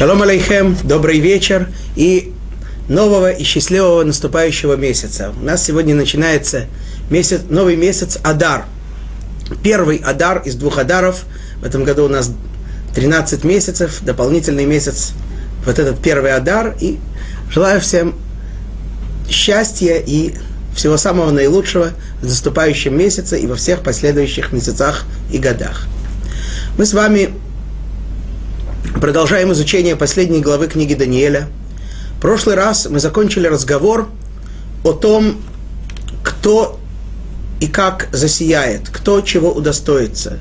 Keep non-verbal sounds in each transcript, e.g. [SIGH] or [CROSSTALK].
Шалом алейхем, добрый вечер и нового и счастливого наступающего месяца. У нас сегодня начинается месяц, новый месяц Адар. Первый Адар из двух Адаров. В этом году у нас 13 месяцев, дополнительный месяц, вот этот первый Адар. И желаю всем счастья и всего самого наилучшего в наступающем месяце и во всех последующих месяцах и годах. Мы с вами Продолжаем изучение последней главы книги Даниэля. В прошлый раз мы закончили разговор о том, кто и как засияет, кто чего удостоится.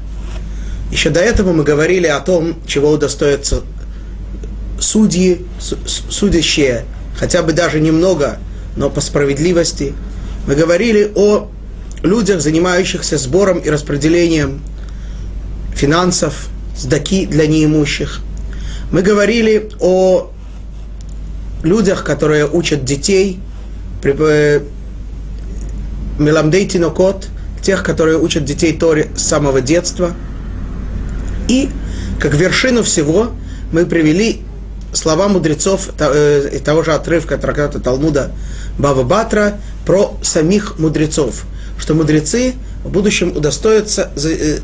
Еще до этого мы говорили о том, чего удостоятся судьи, судящие, хотя бы даже немного, но по справедливости. Мы говорили о людях, занимающихся сбором и распределением финансов, сдаки для неимущих – мы говорили о людях, которые учат детей, э, Меламдей Тинокот, тех, которые учат детей Торе с самого детства. И как вершину всего мы привели слова мудрецов э, того же отрывка трактата Талмуда Бава Батра про самих мудрецов, что мудрецы в будущем удостоятся, э,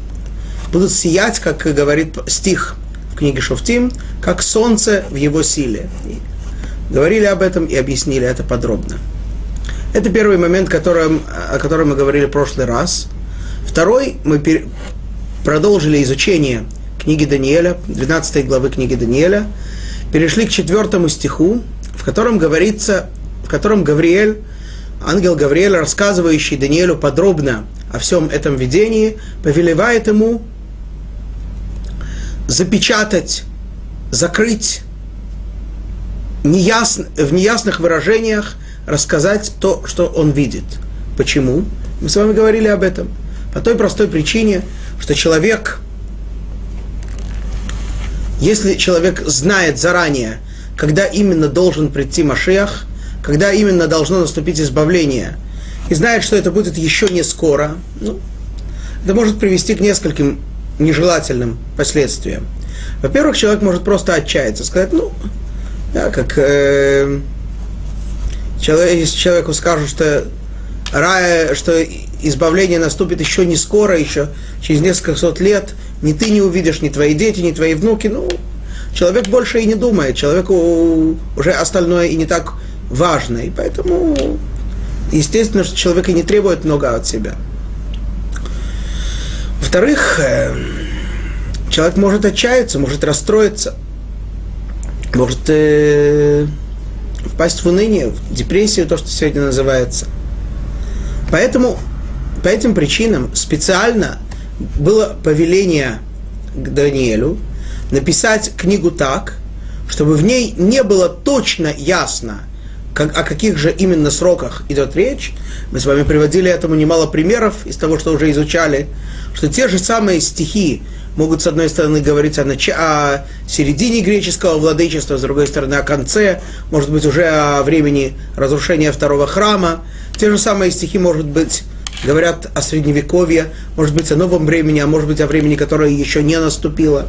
будут сиять, как говорит стих в книге Шуфтим, как солнце в его силе. И говорили об этом и объяснили это подробно. Это первый момент, которым, о котором мы говорили в прошлый раз. Второй, мы пер... продолжили изучение книги Даниэля, 12 главы книги Даниэля, перешли к четвертому стиху, в котором говорится, в котором Гавриэль, ангел Гавриэль, рассказывающий Даниэлю подробно о всем этом видении, повелевает ему запечатать, закрыть неясно, в неясных выражениях, рассказать то, что он видит. Почему? Мы с вами говорили об этом. По той простой причине, что человек, если человек знает заранее, когда именно должен прийти Машиах, когда именно должно наступить избавление, и знает, что это будет еще не скоро, ну, это может привести к нескольким нежелательным последствиям. Во-первых, человек может просто отчаяться, сказать, ну, да, как э, человек, если человеку скажут, что рая, что избавление наступит еще не скоро, еще через несколько сот лет, ни ты не увидишь, ни твои дети, ни твои внуки, ну, человек больше и не думает, человеку уже остальное и не так важно, и поэтому, естественно, что человек и не требует много от себя. Во-вторых, э, человек может отчаяться, может расстроиться, может э, впасть в уныние, в депрессию, то, что сегодня называется. Поэтому, по этим причинам специально было повеление к Даниэлю написать книгу так, чтобы в ней не было точно ясно, как, о каких же именно сроках идет речь. Мы с вами приводили этому немало примеров из того, что уже изучали, что те же самые стихи могут, с одной стороны, говорить о, нач... о середине греческого владычества, с другой стороны, о конце, может быть, уже о времени разрушения второго храма. Те же самые стихи, может быть, говорят о средневековье, может быть, о новом времени, а может быть, о времени, которое еще не наступило.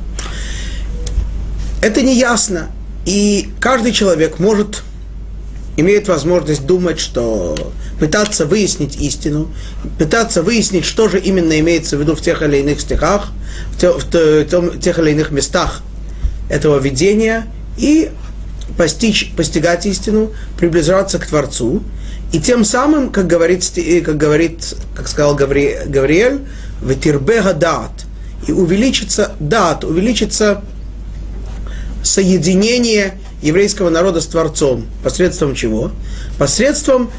Это не ясно. И каждый человек может имеет возможность думать, что пытаться выяснить истину, пытаться выяснить, что же именно имеется в виду в тех или иных стихах, в, те, в, том, тех или иных местах этого видения, и постичь, постигать истину, приближаться к Творцу, и тем самым, как говорит, как, говорит, как сказал Гаври, Гавриэль, «ветирбега дат», и увеличится дат, увеличится соединение еврейского народа с Творцом. Посредством чего? Посредством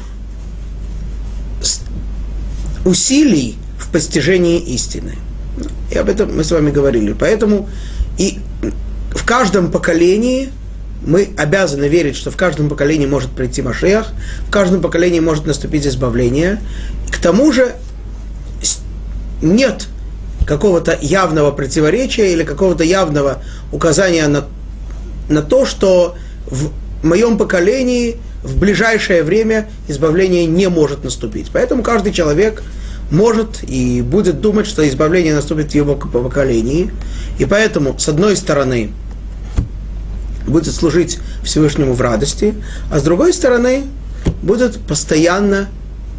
усилий в постижении истины. И об этом мы с вами говорили. Поэтому и в каждом поколении мы обязаны верить, что в каждом поколении может прийти Машех, в каждом поколении может наступить избавление. К тому же нет какого-то явного противоречия или какого-то явного указания на на то, что в моем поколении в ближайшее время избавление не может наступить. Поэтому каждый человек может и будет думать, что избавление наступит в его поколении. И поэтому, с одной стороны, будет служить Всевышнему в радости, а с другой стороны будет постоянно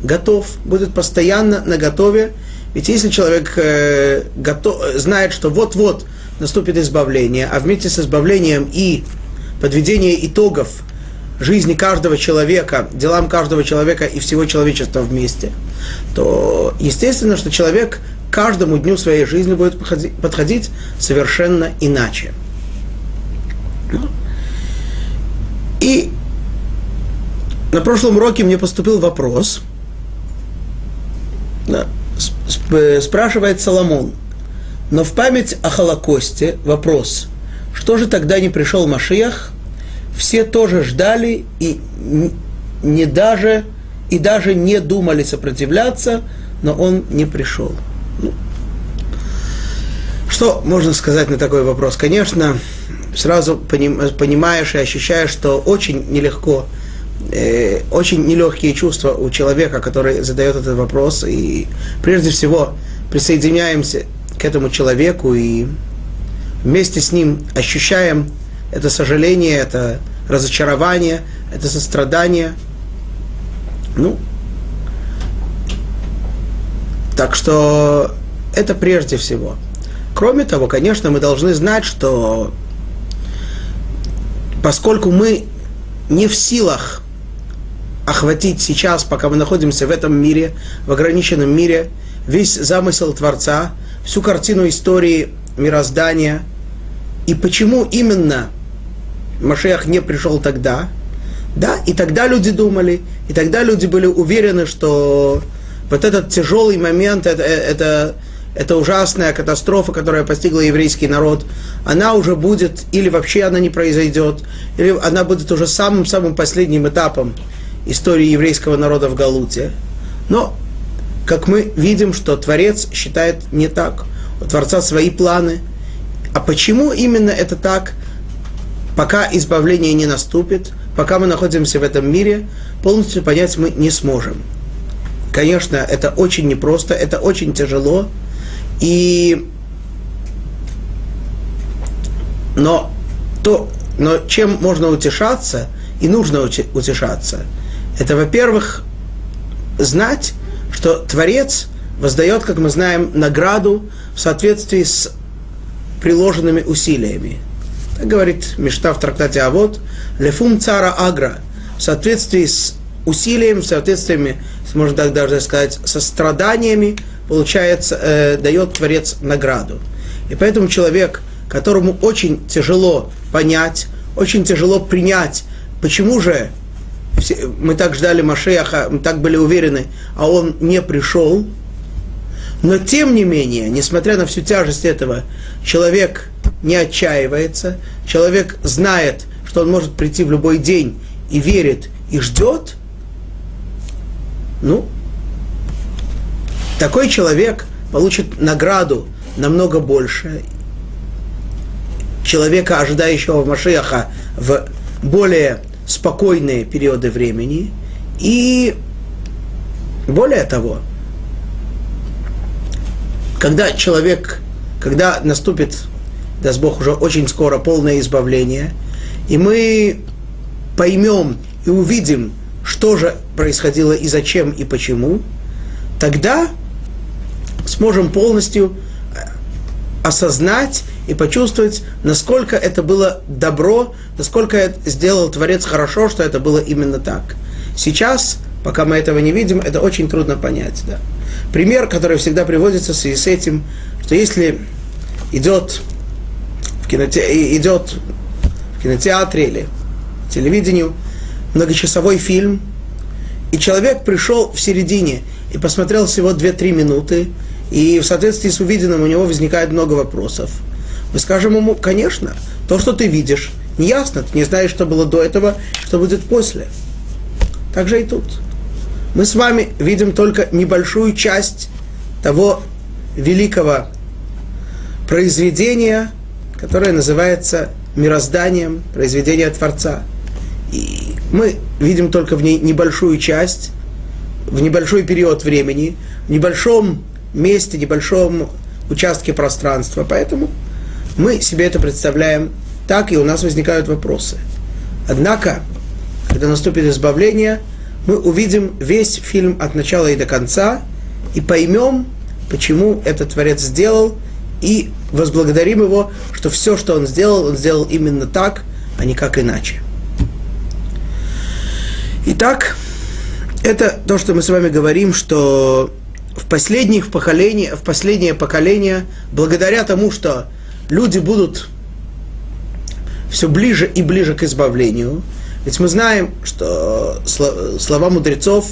готов, будет постоянно на готове. Ведь если человек э, готов, знает, что вот-вот наступит избавление, а вместе с избавлением и подведение итогов жизни каждого человека, делам каждого человека и всего человечества вместе, то естественно, что человек каждому дню своей жизни будет подходить совершенно иначе. И на прошлом уроке мне поступил вопрос, спрашивает Соломон, но в память о Холокосте вопрос, что же тогда не пришел Машиях? Все тоже ждали и не даже, и даже не думали сопротивляться, но он не пришел. Ну, что можно сказать на такой вопрос? Конечно, сразу понимаешь и ощущаешь, что очень нелегко, э, очень нелегкие чувства у человека, который задает этот вопрос. И прежде всего присоединяемся к этому человеку и вместе с ним ощущаем это сожаление, это разочарование, это сострадание. Ну, так что это прежде всего. Кроме того, конечно, мы должны знать, что поскольку мы не в силах охватить сейчас, пока мы находимся в этом мире, в ограниченном мире, весь замысел Творца, всю картину истории мироздания, и почему именно Машех не пришел тогда, да, и тогда люди думали, и тогда люди были уверены, что вот этот тяжелый момент, это, это эта ужасная катастрофа, которая постигла еврейский народ, она уже будет, или вообще она не произойдет, или она будет уже самым-самым последним этапом истории еврейского народа в Галуте. Но, как мы видим, что Творец считает не так. У Творца свои планы. А почему именно это так, пока избавление не наступит, пока мы находимся в этом мире, полностью понять мы не сможем. Конечно, это очень непросто, это очень тяжело, и, но, то, но чем можно утешаться и нужно утешаться, это, во-первых, знать, что Творец воздает, как мы знаем, награду в соответствии с приложенными усилиями. Так говорит Мишта в трактате А вот «Лефум цара агра» в соответствии с усилием, в соответствии, можно так даже сказать, со страданиями, получается, э, дает Творец награду. И поэтому человек, которому очень тяжело понять, очень тяжело принять, почему же все, мы так ждали Машеха, мы так были уверены, а он не пришел, но тем не менее, несмотря на всю тяжесть этого, человек не отчаивается, человек знает, что он может прийти в любой день и верит, и ждет, ну, такой человек получит награду намного больше человека, ожидающего Машеха в более спокойные периоды времени. И более того, когда человек, когда наступит, даст Бог, уже очень скоро полное избавление, и мы поймем и увидим, что же происходило и зачем и почему, тогда сможем полностью э, осознать и почувствовать, насколько это было добро, насколько сделал Творец хорошо, что это было именно так. Сейчас, пока мы этого не видим, это очень трудно понять. Да. Пример, который всегда приводится в связи с этим, что если идет в, киноте... идет в кинотеатре или телевидению многочасовой фильм, и человек пришел в середине и посмотрел всего 2-3 минуты, и в соответствии с увиденным у него возникает много вопросов. Мы скажем ему, конечно, то, что ты видишь, не ясно, ты не знаешь, что было до этого, что будет после. Так же и тут. Мы с вами видим только небольшую часть того великого произведения, которое называется мирозданием, произведения Творца. И мы видим только в ней небольшую часть, в небольшой период времени, в небольшом месте, небольшом участке пространства. Поэтому мы себе это представляем так и у нас возникают вопросы. Однако, когда наступит избавление, мы увидим весь фильм от начала и до конца и поймем, почему этот Творец сделал, и возблагодарим его, что все, что он сделал, он сделал именно так, а не как иначе. Итак, это то, что мы с вами говорим, что в последних поколениях, в последнее поколение, благодаря тому, что люди будут все ближе и ближе к избавлению, ведь мы знаем, что слова мудрецов,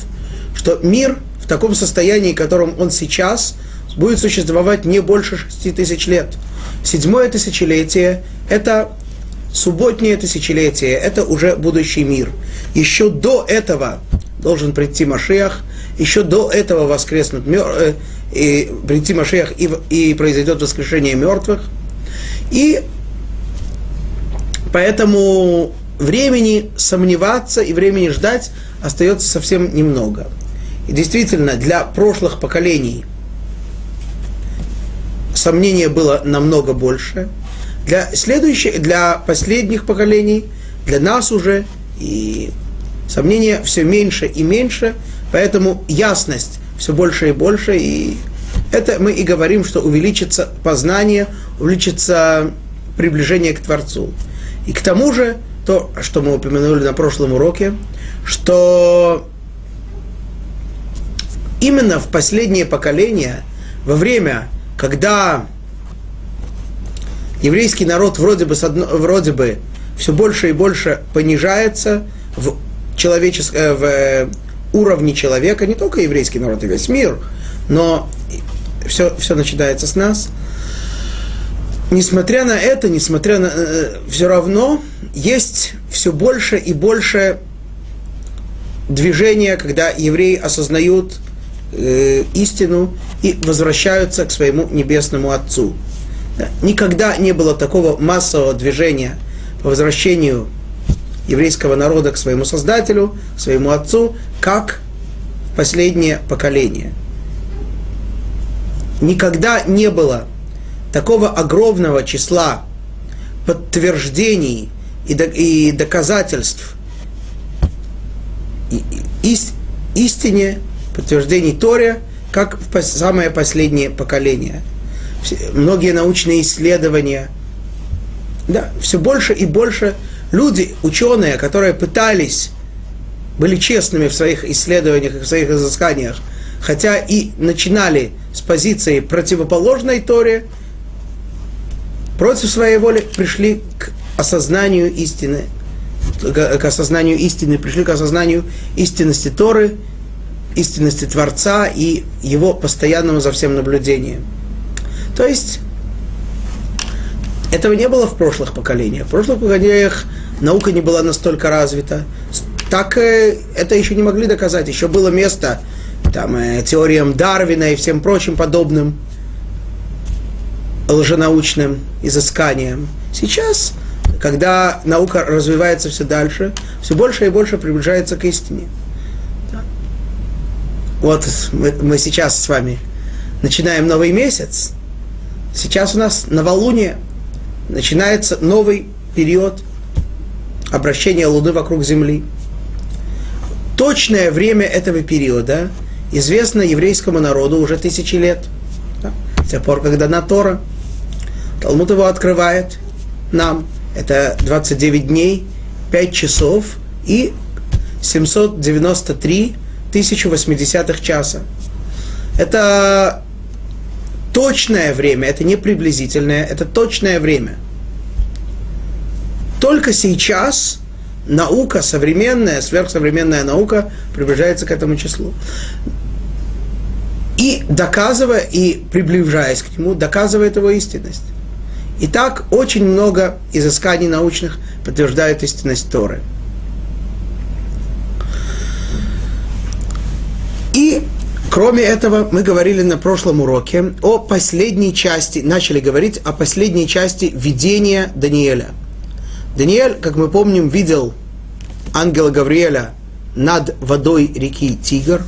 что мир в таком состоянии, в котором он сейчас, будет существовать не больше шести тысяч лет. Седьмое тысячелетие – это субботнее тысячелетие, это уже будущий мир. Еще до этого должен прийти Машиах, еще до этого воскреснут. Э, и прийти Машиах и, и произойдет воскрешение мертвых. И поэтому времени сомневаться и времени ждать остается совсем немного. И действительно, для прошлых поколений сомнения было намного больше. Для следующих, для последних поколений, для нас уже и сомнения все меньше и меньше, поэтому ясность все больше и больше, и это мы и говорим, что увеличится познание, увеличится приближение к Творцу. И к тому же, то, что мы упомянули на прошлом уроке, что именно в последнее поколение, во время, когда еврейский народ вроде бы, вроде бы все больше и больше понижается в, человечес... Э, в уровне человека, не только еврейский народ, и весь мир, но все, все начинается с нас. Несмотря на это, несмотря на... Э, все равно есть все больше и больше движения, когда евреи осознают э, истину и возвращаются к своему небесному Отцу. Никогда не было такого массового движения по возвращению еврейского народа к своему Создателю, к своему Отцу, как последнее поколение. Никогда не было такого огромного числа подтверждений и доказательств истине, подтверждений Торе, как в самое последнее поколение – многие научные исследования. Да, все больше и больше люди, ученые, которые пытались, были честными в своих исследованиях и в своих изысканиях, хотя и начинали с позиции противоположной Торе, против своей воли пришли к осознанию истины, к осознанию истины, пришли к осознанию истинности Торы, истинности Творца и его постоянному за всем наблюдением. То есть этого не было в прошлых поколениях. В прошлых поколениях наука не была настолько развита. Так э, это еще не могли доказать. Еще было место там, э, теориям Дарвина и всем прочим подобным лженаучным изысканиям. Сейчас, когда наука развивается все дальше, все больше и больше приближается к истине. Вот мы, мы сейчас с вами начинаем новый месяц, Сейчас у нас новолуние, начинается новый период обращения Луны вокруг Земли. Точное время этого периода известно еврейскому народу уже тысячи лет. Да? С тех пор, когда на Тора. Талмуд его открывает нам. Это 29 дней, 5 часов и 793 1080 часа. Это точное время, это не приблизительное, это точное время. Только сейчас наука, современная, сверхсовременная наука приближается к этому числу. И доказывая, и приближаясь к нему, доказывает его истинность. Итак, очень много изысканий научных подтверждают истинность Торы. И Кроме этого, мы говорили на прошлом уроке о последней части, начали говорить о последней части видения Даниэля. Даниэль, как мы помним, видел ангела Гавриэля над водой реки Тигр.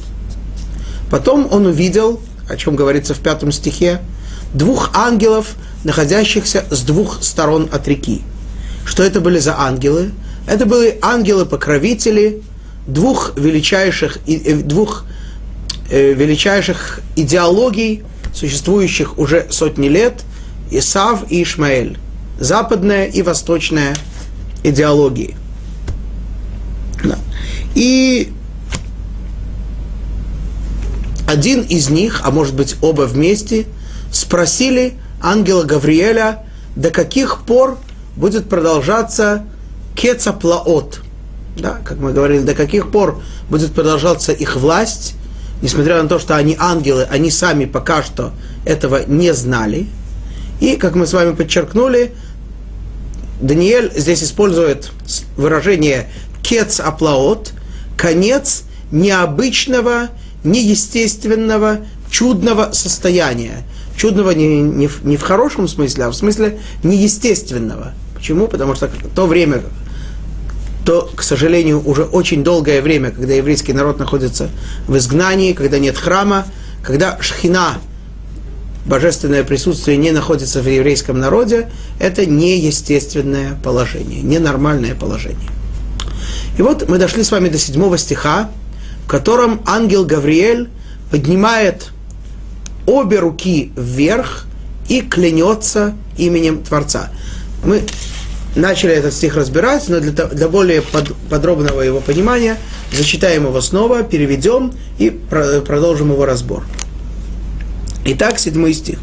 Потом он увидел, о чем говорится в пятом стихе, двух ангелов, находящихся с двух сторон от реки. Что это были за ангелы? Это были ангелы-покровители двух величайших, двух величайших идеологий, существующих уже сотни лет, Исав и Ишмаэль. Западная и восточная идеологии. Да. И один из них, а может быть оба вместе, спросили ангела Гавриэля, до каких пор будет продолжаться кецаплаот. Да, как мы говорили, до каких пор будет продолжаться их власть, несмотря на то, что они ангелы, они сами пока что этого не знали. И, как мы с вами подчеркнули, Даниэль здесь использует выражение «кец аплаот», конец необычного, неестественного, чудного состояния. Чудного не, не, не в хорошем смысле, а в смысле неестественного. Почему? Потому что то время, то, к сожалению, уже очень долгое время, когда еврейский народ находится в изгнании, когда нет храма, когда шхина, божественное присутствие не находится в еврейском народе, это неестественное положение, ненормальное положение. И вот мы дошли с вами до седьмого стиха, в котором ангел Гавриэль поднимает обе руки вверх и клянется именем Творца. Мы начали этот стих разбирать, но для, для более под, подробного его понимания зачитаем его снова, переведем и про, продолжим его разбор. Итак, седьмой стих.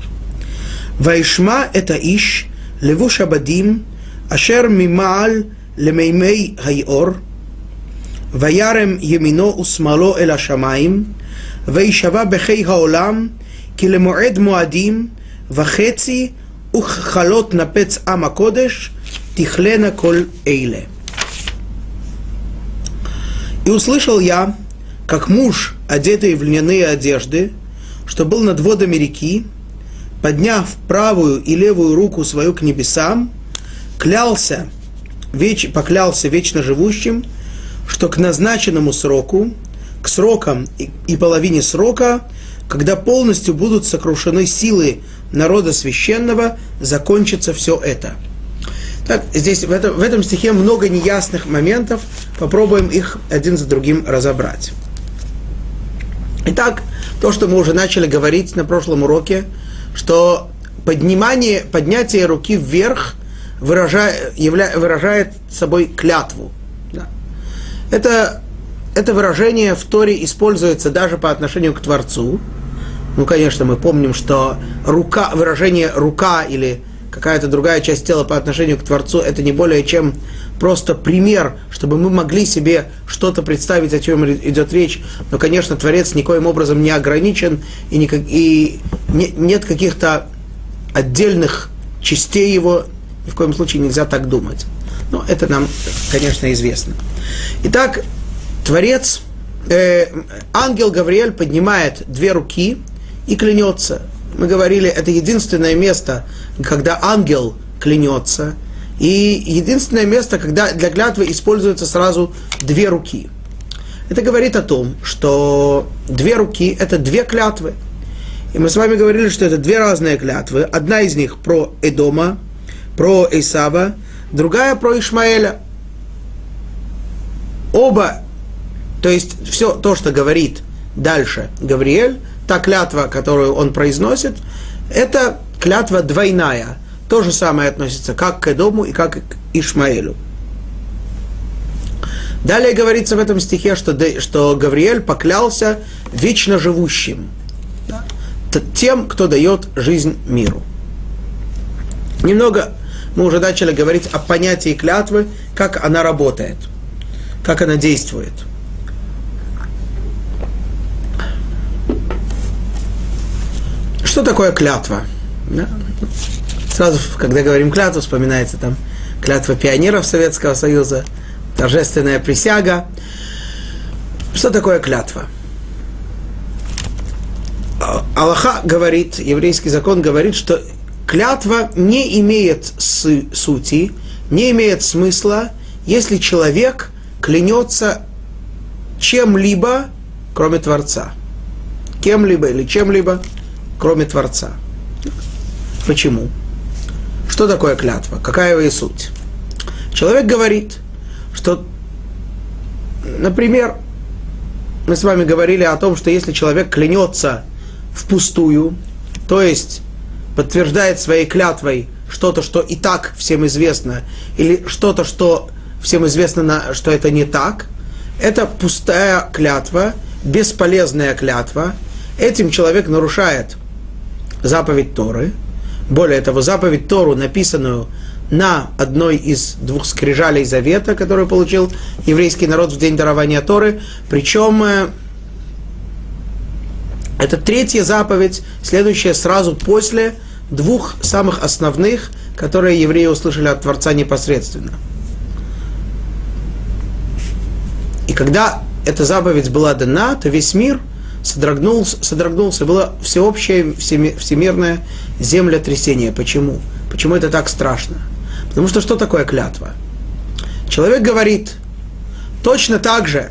Вайшма это Иш, Леву Шабадим, Ашер Мималь, Лемеймей Хайор, Ваярем Емино Усмало Эла Шамаим, Ваишава Бехей Хаолам, כי למועד מועדים, וחצי וככלות נפץ עם הקודש, тихлена коль эйле. И услышал я, как муж, одетый в льняные одежды, что был над водами реки, подняв правую и левую руку свою к небесам, клялся, веч, поклялся вечно живущим, что к назначенному сроку, к срокам и, и половине срока, когда полностью будут сокрушены силы народа священного, закончится все это. Так, здесь в этом, в этом стихе много неясных моментов, попробуем их один за другим разобрать. Итак, то, что мы уже начали говорить на прошлом уроке, что поднимание, поднятие руки вверх выражает, явля, выражает собой клятву. Да. Это, это выражение в Торе используется даже по отношению к Творцу. Ну, конечно, мы помним, что рука, выражение рука или какая-то другая часть тела по отношению к Творцу, это не более чем просто пример, чтобы мы могли себе что-то представить, о чем идет речь. Но, конечно, Творец никоим образом не ограничен, и, никак, и не, нет каких-то отдельных частей его, ни в коем случае нельзя так думать. Но это нам, конечно, известно. Итак, Творец, э, ангел Гавриэль поднимает две руки и клянется. Мы говорили, это единственное место, когда ангел клянется – и единственное место, когда для клятвы используются сразу две руки. Это говорит о том, что две руки – это две клятвы. И мы с вами говорили, что это две разные клятвы. Одна из них про Эдома, про Исава, другая про Ишмаэля. Оба, то есть все то, что говорит дальше Гавриэль, та клятва, которую он произносит, это клятва двойная – то же самое относится как к Эдому и как к Ишмаэлю. Далее говорится в этом стихе, что, что Гавриэль поклялся вечно живущим, тем, кто дает жизнь миру. Немного мы уже начали говорить о понятии клятвы, как она работает, как она действует. Что такое клятва? Сразу, когда говорим клятву, вспоминается там клятва пионеров Советского Союза, торжественная присяга. Что такое клятва? Аллаха говорит, еврейский закон говорит, что клятва не имеет сути, не имеет смысла, если человек клянется чем-либо, кроме Творца. Кем-либо или чем-либо, кроме Творца. Почему? Что такое клятва? Какая ее суть? Человек говорит, что, например, мы с вами говорили о том, что если человек клянется впустую, то есть подтверждает своей клятвой что-то, что и так всем известно, или что-то, что всем известно, что это не так, это пустая клятва, бесполезная клятва. Этим человек нарушает заповедь Торы. Более того, заповедь Тору, написанную на одной из двух скрижалей завета, которую получил еврейский народ в день дарования Торы. Причем э, это третья заповедь, следующая сразу после двух самых основных, которые евреи услышали от Творца непосредственно. И когда эта заповедь была дана, то весь мир содрогнулся, содрогнулся было всеобщее всемирное землетрясение. Почему? Почему это так страшно? Потому что что такое клятва? Человек говорит, точно так же,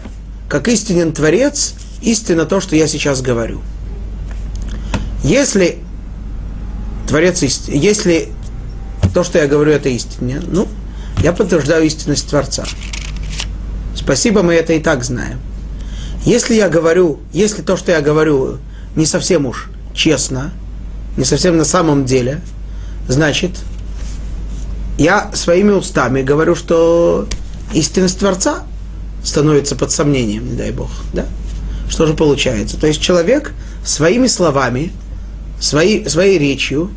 как истинен Творец, истинно то, что я сейчас говорю. Если Творец истин, если то, что я говорю, это истинно, ну, я подтверждаю истинность Творца. Спасибо, мы это и так знаем. Если я говорю, если то, что я говорю, не совсем уж честно, не совсем на самом деле, значит, я своими устами говорю, что истинность Творца становится под сомнением, не дай Бог. Да? Что же получается? То есть человек своими словами, своей, своей речью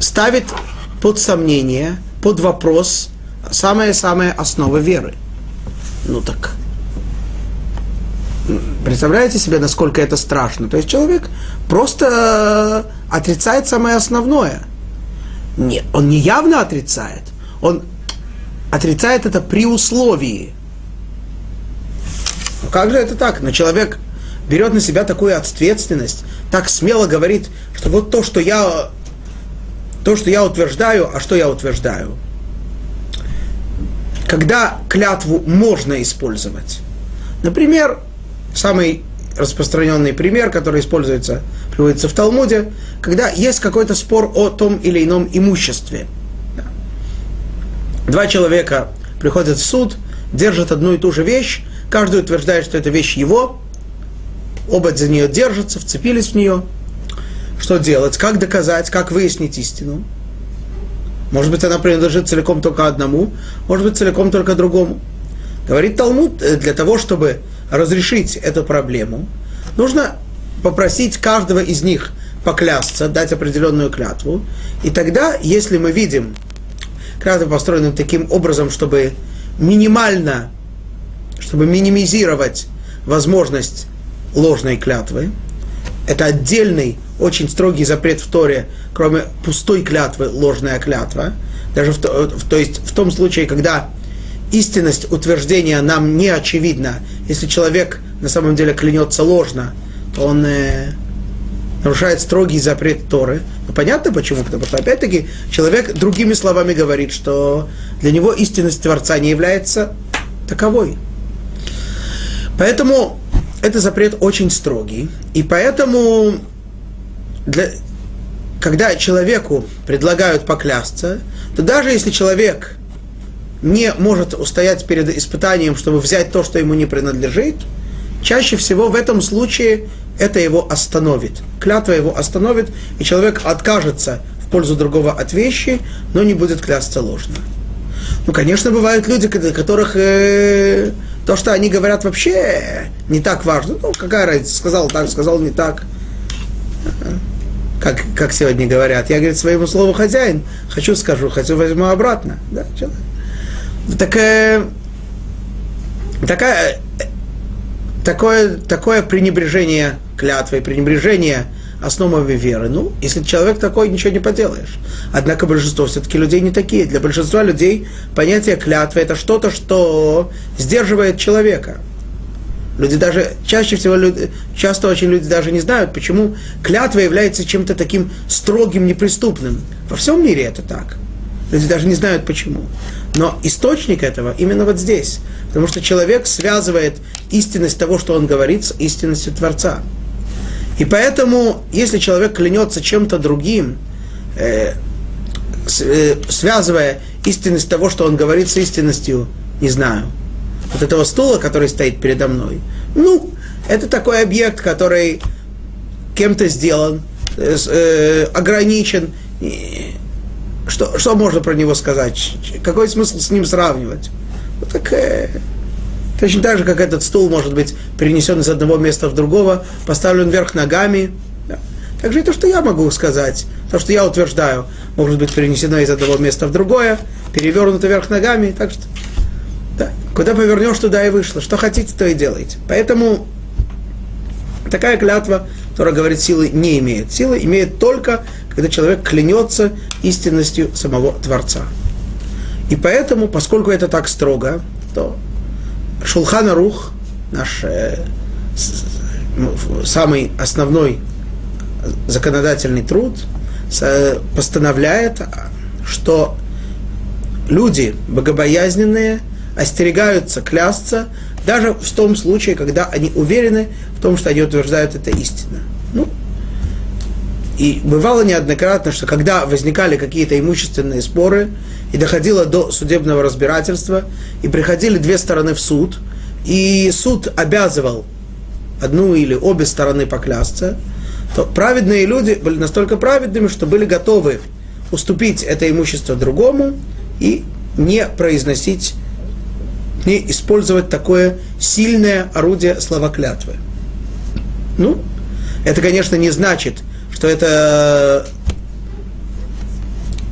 ставит под сомнение, под вопрос самая-самая основа веры. Ну так, представляете себе, насколько это страшно? То есть человек просто отрицает самое основное – нет, он не явно отрицает. Он отрицает это при условии. Ну, как же это так? Но человек берет на себя такую ответственность, так смело говорит, что вот то, что я, то, что я утверждаю, а что я утверждаю? Когда клятву можно использовать. Например, самый распространенный пример, который используется, приводится в Талмуде, когда есть какой-то спор о том или ином имуществе. Два человека приходят в суд, держат одну и ту же вещь, каждый утверждает, что эта вещь его, оба за нее держатся, вцепились в нее. Что делать? Как доказать? Как выяснить истину? Может быть, она принадлежит целиком только одному, может быть, целиком только другому. Говорит Талмуд, э, для того, чтобы разрешить эту проблему, нужно попросить каждого из них поклясться, дать определенную клятву. И тогда, если мы видим клятву построенную таким образом, чтобы минимально, чтобы минимизировать возможность ложной клятвы, это отдельный, очень строгий запрет в Торе, кроме пустой клятвы, ложная клятва. Даже в, в, то есть в том случае, когда истинность утверждения нам не очевидна. Если человек на самом деле клянется ложно, то он э, нарушает строгий запрет Торы. Ну, понятно почему? Потому что, опять-таки, человек другими словами говорит, что для него истинность Творца не является таковой. Поэтому этот запрет очень строгий. И поэтому, для, когда человеку предлагают поклясться, то даже если человек не может устоять перед испытанием, чтобы взять то, что ему не принадлежит, чаще всего в этом случае это его остановит. Клятва его остановит, и человек откажется в пользу другого от вещи, но не будет клясться ложно. Ну, конечно, бывают люди, для которых э, то, что они говорят, вообще не так важно. Ну, какая разница, сказал так, сказал не так. Как, как сегодня говорят, я, говорит, своему слову хозяин, хочу скажу, хочу возьму обратно. Да, человек такая, такая, такое, такое пренебрежение клятвой, пренебрежение основами веры. Ну, если человек такой, ничего не поделаешь. Однако большинство все-таки людей не такие. Для большинства людей понятие клятвы это что-то, что сдерживает человека. Люди даже, чаще всего, люди, часто очень люди даже не знают, почему клятва является чем-то таким строгим, неприступным. Во всем мире это так. Люди даже не знают почему. Но источник этого именно вот здесь. Потому что человек связывает истинность того, что он говорит, с истинностью Творца. И поэтому, если человек клянется чем-то другим, э, э, связывая истинность того, что он говорит с истинностью, не знаю, вот этого стула, который стоит передо мной. Ну, это такой объект, который кем-то сделан, э, э, ограничен. Что, что можно про него сказать? Какой смысл с ним сравнивать? Вот так, э, точно так же, как этот стул может быть перенесен из одного места в другого, поставлен вверх ногами. Да. Также и то, что я могу сказать, то, что я утверждаю, может быть перенесено из одного места в другое, перевернуто вверх ногами. Так что, да, куда повернешь, туда и вышло. Что хотите, то и делайте. Поэтому такая клятва, которая говорит, силы не имеет. Силы имеет только, когда человек клянется истинностью самого Творца. И поэтому, поскольку это так строго, то Шулхана Рух, наш э, самый основной законодательный труд, постановляет, что люди богобоязненные остерегаются клясться даже в том случае, когда они уверены в том, что они утверждают это истинно. И бывало неоднократно, что когда возникали какие-то имущественные споры, и доходило до судебного разбирательства, и приходили две стороны в суд, и суд обязывал одну или обе стороны поклясться, то праведные люди были настолько праведными, что были готовы уступить это имущество другому и не произносить, не использовать такое сильное орудие слова клятвы. Ну, это, конечно, не значит, что это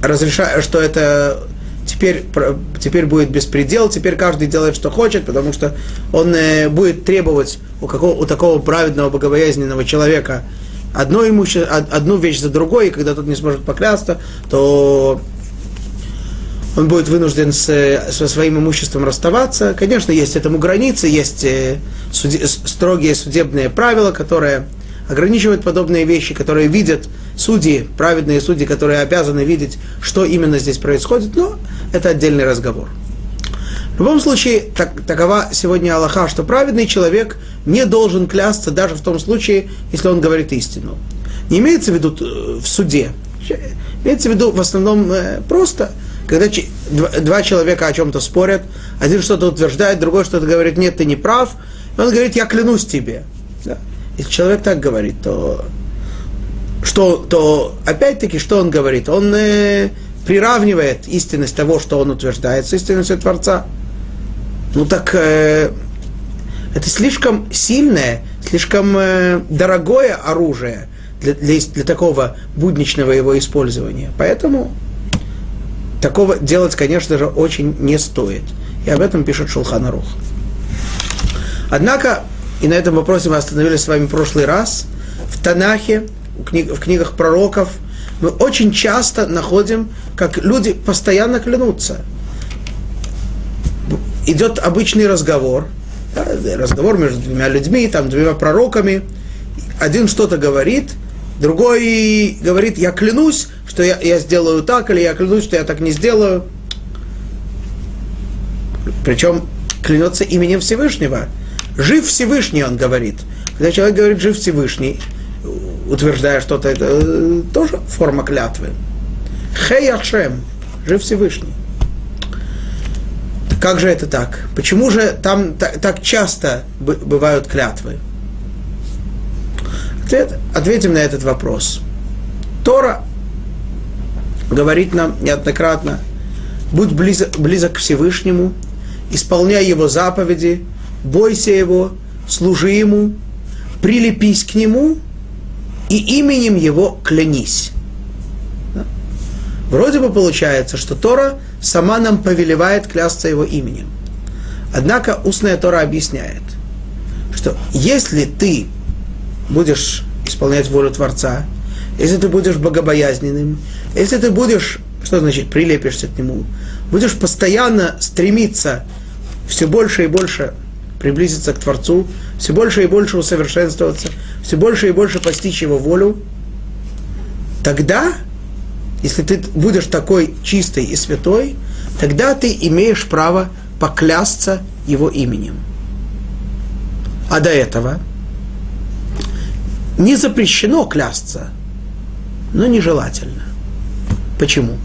разрешает, что это теперь, теперь будет беспредел, теперь каждый делает, что хочет, потому что он э, будет требовать у, какого, у такого праведного, богобоязненного человека одно имущество, одну вещь за другой, и когда тот не сможет поклясться, то он будет вынужден с, со своим имуществом расставаться. Конечно, есть этому границы, есть э, суде, строгие судебные правила, которые ограничивают подобные вещи, которые видят судьи, праведные судьи, которые обязаны видеть, что именно здесь происходит, но это отдельный разговор. В любом случае, так, такова сегодня Аллаха, что праведный человек не должен клясться даже в том случае, если он говорит истину. Не имеется в виду э, в суде. Имеется в виду в основном э, просто, когда два человека о чем-то спорят, один что-то утверждает, другой что-то говорит, нет, ты не прав, и он говорит, я клянусь тебе. Да. Если человек так говорит, то, что, то опять-таки, что он говорит? Он э, приравнивает истинность того, что он утверждает, с истинностью Творца. Ну так э, это слишком сильное, слишком э, дорогое оружие для, для, для такого будничного его использования. Поэтому такого делать, конечно же, очень не стоит. И об этом пишет Шулханарух. Однако, и на этом вопросе мы остановились с вами в прошлый раз, в Танахе, в, книг, в книгах пророков, мы очень часто находим, как люди постоянно клянутся – идет обычный разговор, разговор между двумя людьми, там, двумя пророками, один что-то говорит, другой говорит, я клянусь, что я, я сделаю так, или я клянусь, что я так не сделаю. Причем клянется именем Всевышнего. Жив Всевышний, он говорит. Когда человек говорит жив Всевышний, утверждая что-то, это э, тоже форма клятвы. Хей Ашем, жив Всевышний. Как же это так? Почему же там так, часто бывают клятвы? Ответ, ответим на этот вопрос. Тора говорит нам неоднократно, будь близок, близок к Всевышнему, исполняй Его заповеди, бойся Его, служи Ему, прилепись к Нему и именем Его клянись. Вроде бы получается, что Тора сама нам повелевает клясться его именем. Однако устная Тора объясняет, что если ты будешь исполнять волю Творца, если ты будешь богобоязненным, если ты будешь, что значит, прилепишься к нему, будешь постоянно стремиться все больше и больше приблизиться к Творцу, все больше и больше усовершенствоваться, все больше и больше постичь его волю, тогда если ты будешь такой чистый и святой, тогда ты имеешь право поклясться его именем. А до этого не запрещено клясться, но нежелательно. Почему?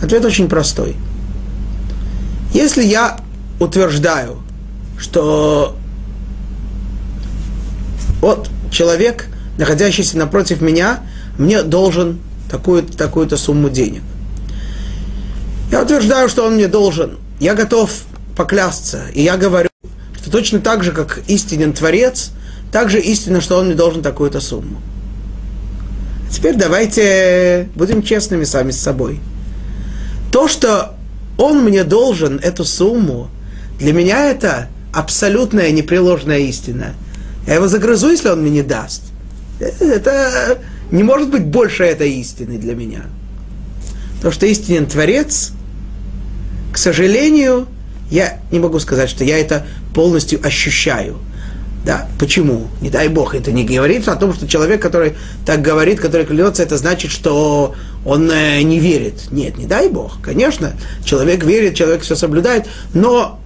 Ответ очень простой. Если я утверждаю, что вот человек, находящийся напротив меня, мне должен такую-то такую сумму денег. Я утверждаю, что он мне должен. Я готов поклясться. И я говорю, что точно так же, как истинен Творец, так же истинно, что он мне должен такую-то сумму. Теперь давайте будем честными сами с собой. То, что он мне должен эту сумму, для меня это абсолютная непреложная истина. Я его загрызу, если он мне не даст. Это не может быть больше этой истины для меня. То, что истинен Творец, к сожалению, я не могу сказать, что я это полностью ощущаю. Да, почему? Не дай Бог, это не говорит о том, что человек, который так говорит, который клянется, это значит, что он э, не верит. Нет, не дай Бог. Конечно, человек верит, человек все соблюдает, но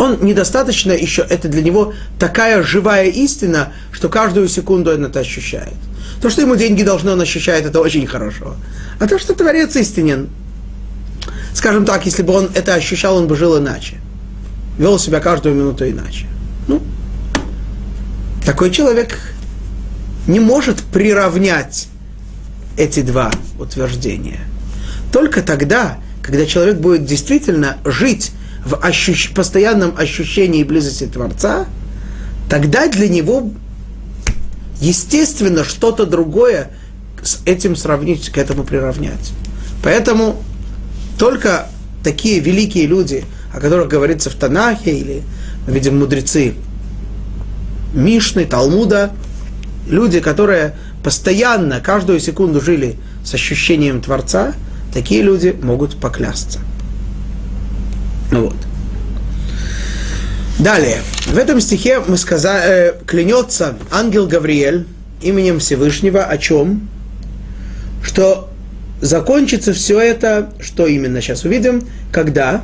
он недостаточно еще, это для него такая живая истина, что каждую секунду он это ощущает. То, что ему деньги должны, он ощущает, это очень хорошо. А то, что Творец истинен, скажем так, если бы он это ощущал, он бы жил иначе. Вел себя каждую минуту иначе. Ну, такой человек не может приравнять эти два утверждения. Только тогда, когда человек будет действительно жить в ощущ... постоянном ощущении близости Творца, тогда для него естественно что-то другое с этим сравнить, к этому приравнять. Поэтому только такие великие люди, о которых говорится в Танахе, или мы видим мудрецы Мишны, Талмуда, люди, которые постоянно, каждую секунду жили с ощущением Творца, такие люди могут поклясться. Ну вот. Далее. В этом стихе мы сказали, э, клянется ангел Гавриэль именем Всевышнего о чем? Что закончится все это, что именно сейчас увидим, когда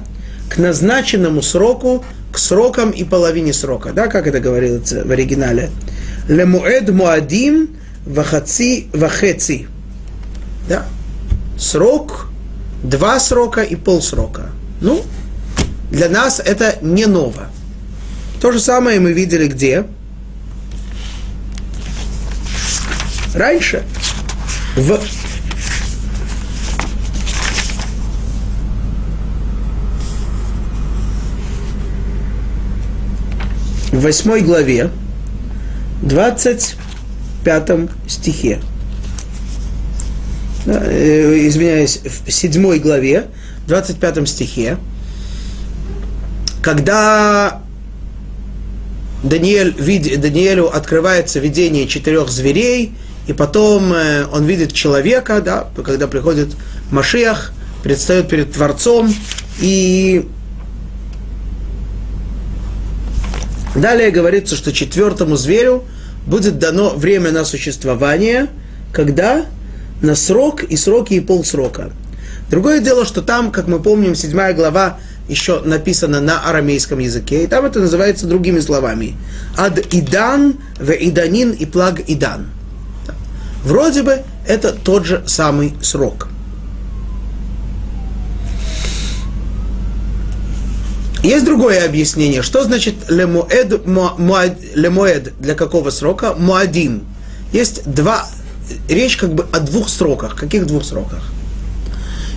к назначенному сроку, к срокам и половине срока. Да, как это говорится в оригинале? Лемуэд муадим вахаци вахеци. Да. Срок, два срока и полсрока. Ну, для нас это не ново. То же самое мы видели где? Раньше. В восьмой главе, двадцать пятом стихе. Э, извиняюсь, в седьмой главе, двадцать пятом стихе, когда Даниэль, вид, Даниэлю открывается видение четырех зверей, и потом э, он видит человека, да, когда приходит Машиах, предстает перед Творцом, и далее говорится, что четвертому зверю будет дано время на существование, когда на срок и сроки и полсрока. Другое дело, что там, как мы помним, седьмая глава еще написано на арамейском языке, и там это называется другими словами. Ад идан, в иданин и плаг идан. Вроде бы это тот же самый срок. Есть другое объяснение. Что значит лемуэд, лемуэд для какого срока? Муадим. Есть два, речь как бы о двух сроках. Каких двух сроках?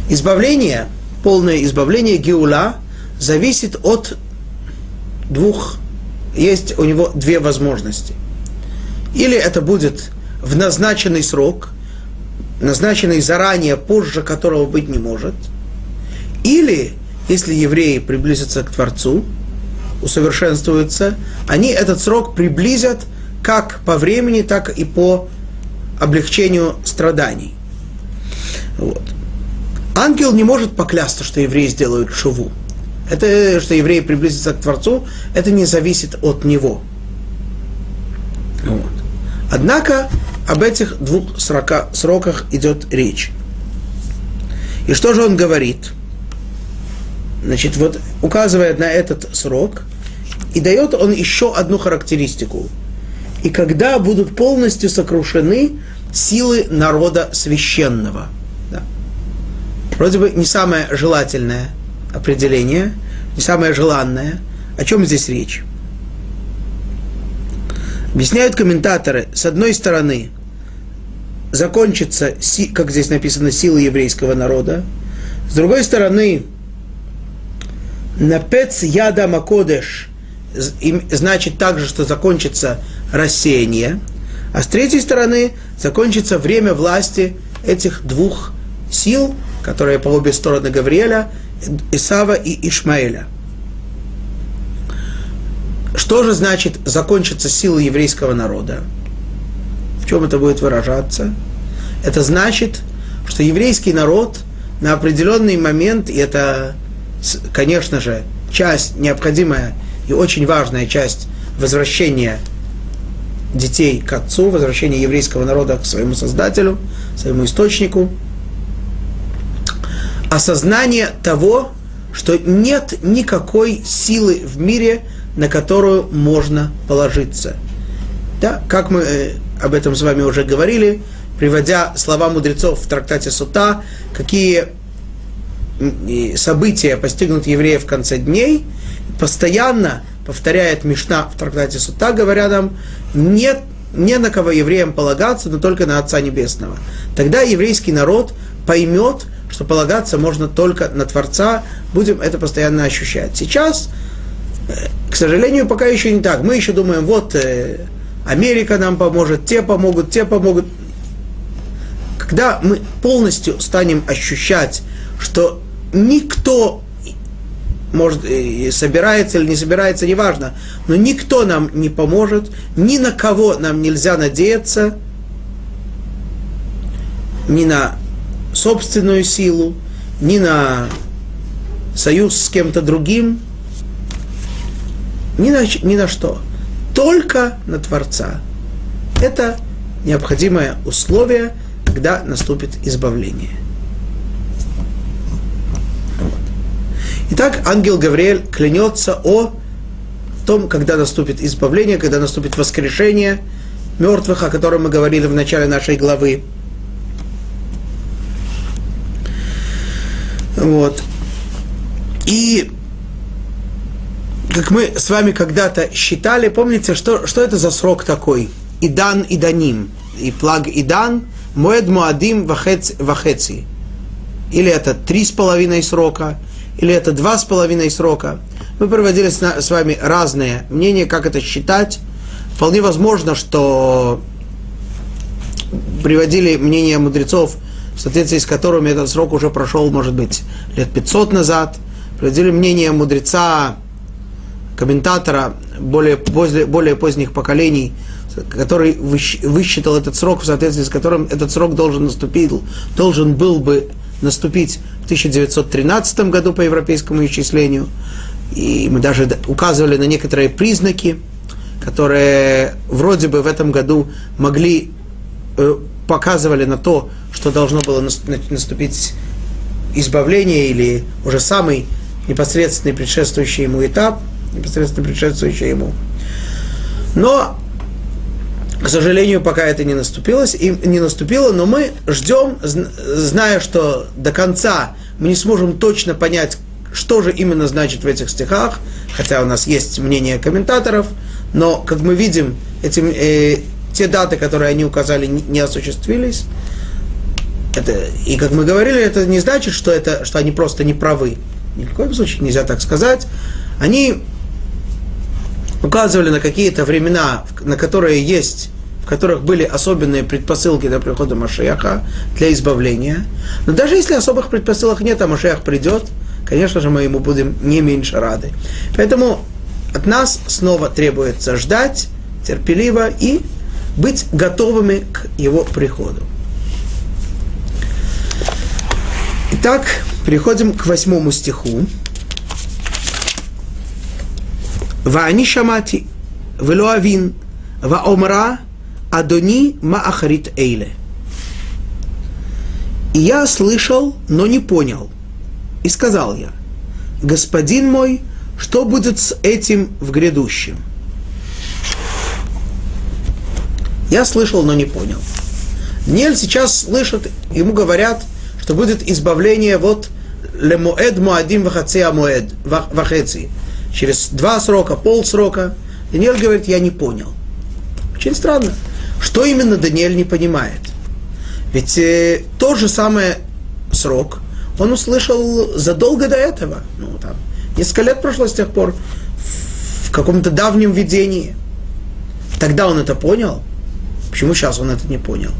Избавление – полное избавление Геула зависит от двух, есть у него две возможности. Или это будет в назначенный срок, назначенный заранее, позже которого быть не может. Или, если евреи приблизятся к Творцу, усовершенствуются, они этот срок приблизят как по времени, так и по облегчению страданий. Вот. Ангел не может поклясться, что евреи сделают шуву. Это, что евреи приблизятся к Творцу, это не зависит от него. Вот. Однако об этих двух срока, сроках идет речь. И что же он говорит? Значит, вот указывает на этот срок, и дает он еще одну характеристику. И когда будут полностью сокрушены силы народа священного – Вроде бы не самое желательное определение, не самое желанное. О чем здесь речь? Объясняют комментаторы, с одной стороны, закончится, как здесь написано, сила еврейского народа, с другой стороны, напец яда макодеш значит также, что закончится рассеяние, а с третьей стороны закончится время власти этих двух сил, которые по обе стороны Гавриэля, Исава и Ишмаэля. Что же значит закончится сила еврейского народа? В чем это будет выражаться? Это значит, что еврейский народ на определенный момент, и это, конечно же, часть необходимая и очень важная часть возвращения детей к отцу, возвращения еврейского народа к своему создателю, своему источнику. Осознание того, что нет никакой силы в мире, на которую можно положиться. Да, как мы э, об этом с вами уже говорили, приводя слова мудрецов в трактате Сута, какие события постигнут евреев в конце дней, постоянно повторяет Мишна в трактате Сута, говоря нам, нет не на кого евреям полагаться, но только на Отца Небесного. Тогда еврейский народ поймет, что полагаться можно только на Творца, будем это постоянно ощущать. Сейчас, э, к сожалению, пока еще не так. Мы еще думаем, вот э, Америка нам поможет, те помогут, те помогут. Когда мы полностью станем ощущать, что никто может, собирается или не собирается, неважно, но никто нам не поможет, ни на кого нам нельзя надеяться, ни на собственную силу, ни на союз с кем-то другим, ни на, ни на что. Только на Творца. Это необходимое условие, когда наступит избавление. Итак, ангел Гавриэль клянется о том, когда наступит избавление, когда наступит воскрешение мертвых, о котором мы говорили в начале нашей главы. Вот. И как мы с вами когда-то считали, помните, что, что это за срок такой? Идан и Даним. И плаг Идан, Моэд Муадим Вахеци. Или это три с половиной срока, или это два с половиной срока. Мы проводили с вами разные мнения, как это считать. Вполне возможно, что приводили мнения мудрецов, в соответствии с которыми этот срок уже прошел, может быть, лет 500 назад. Приводили мнение мудреца, комментатора более, поздних, более поздних поколений, который высчитал этот срок, в соответствии с которым этот срок должен наступить, должен был бы наступить в 1913 году по европейскому исчислению. И мы даже указывали на некоторые признаки, которые вроде бы в этом году могли, э, показывали на то, что должно было наступить избавление или уже самый непосредственный предшествующий ему этап, непосредственно предшествующий ему. Но к сожалению, пока это не наступилось, и не наступило, но мы ждем, зная, что до конца мы не сможем точно понять, что же именно значит в этих стихах, хотя у нас есть мнение комментаторов, но, как мы видим, эти, э, те даты, которые они указали, не, осуществились. Это, и, как мы говорили, это не значит, что, это, что они просто не правы. Ни в коем случае нельзя так сказать. Они указывали на какие-то времена, на которые есть, в которых были особенные предпосылки для прихода Машеяха, для избавления. Но даже если особых предпосылок нет, а Машеях придет, конечно же, мы ему будем не меньше рады. Поэтому от нас снова требуется ждать терпеливо и быть готовыми к его приходу. Итак, переходим к восьмому стиху. ואני שמעתי ולא אבין, ואומרה, אדוני, מה אחרית אלה? И я слышал, но не понял. И сказал я, господин мой, что будет с этим в грядущем? Я слышал, но не понял. Нель сейчас слышит, ему говорят, что будет избавление вот лемоэд муадим вахацея муэд вахеци. Через два срока, пол срока. Даниэль говорит, я не понял. Очень странно. Что именно Даниэль не понимает? Ведь э, тот же самый срок он услышал задолго до этого. Ну, там, несколько лет прошло с тех пор в каком-то давнем видении. Тогда он это понял. Почему сейчас он это не понял?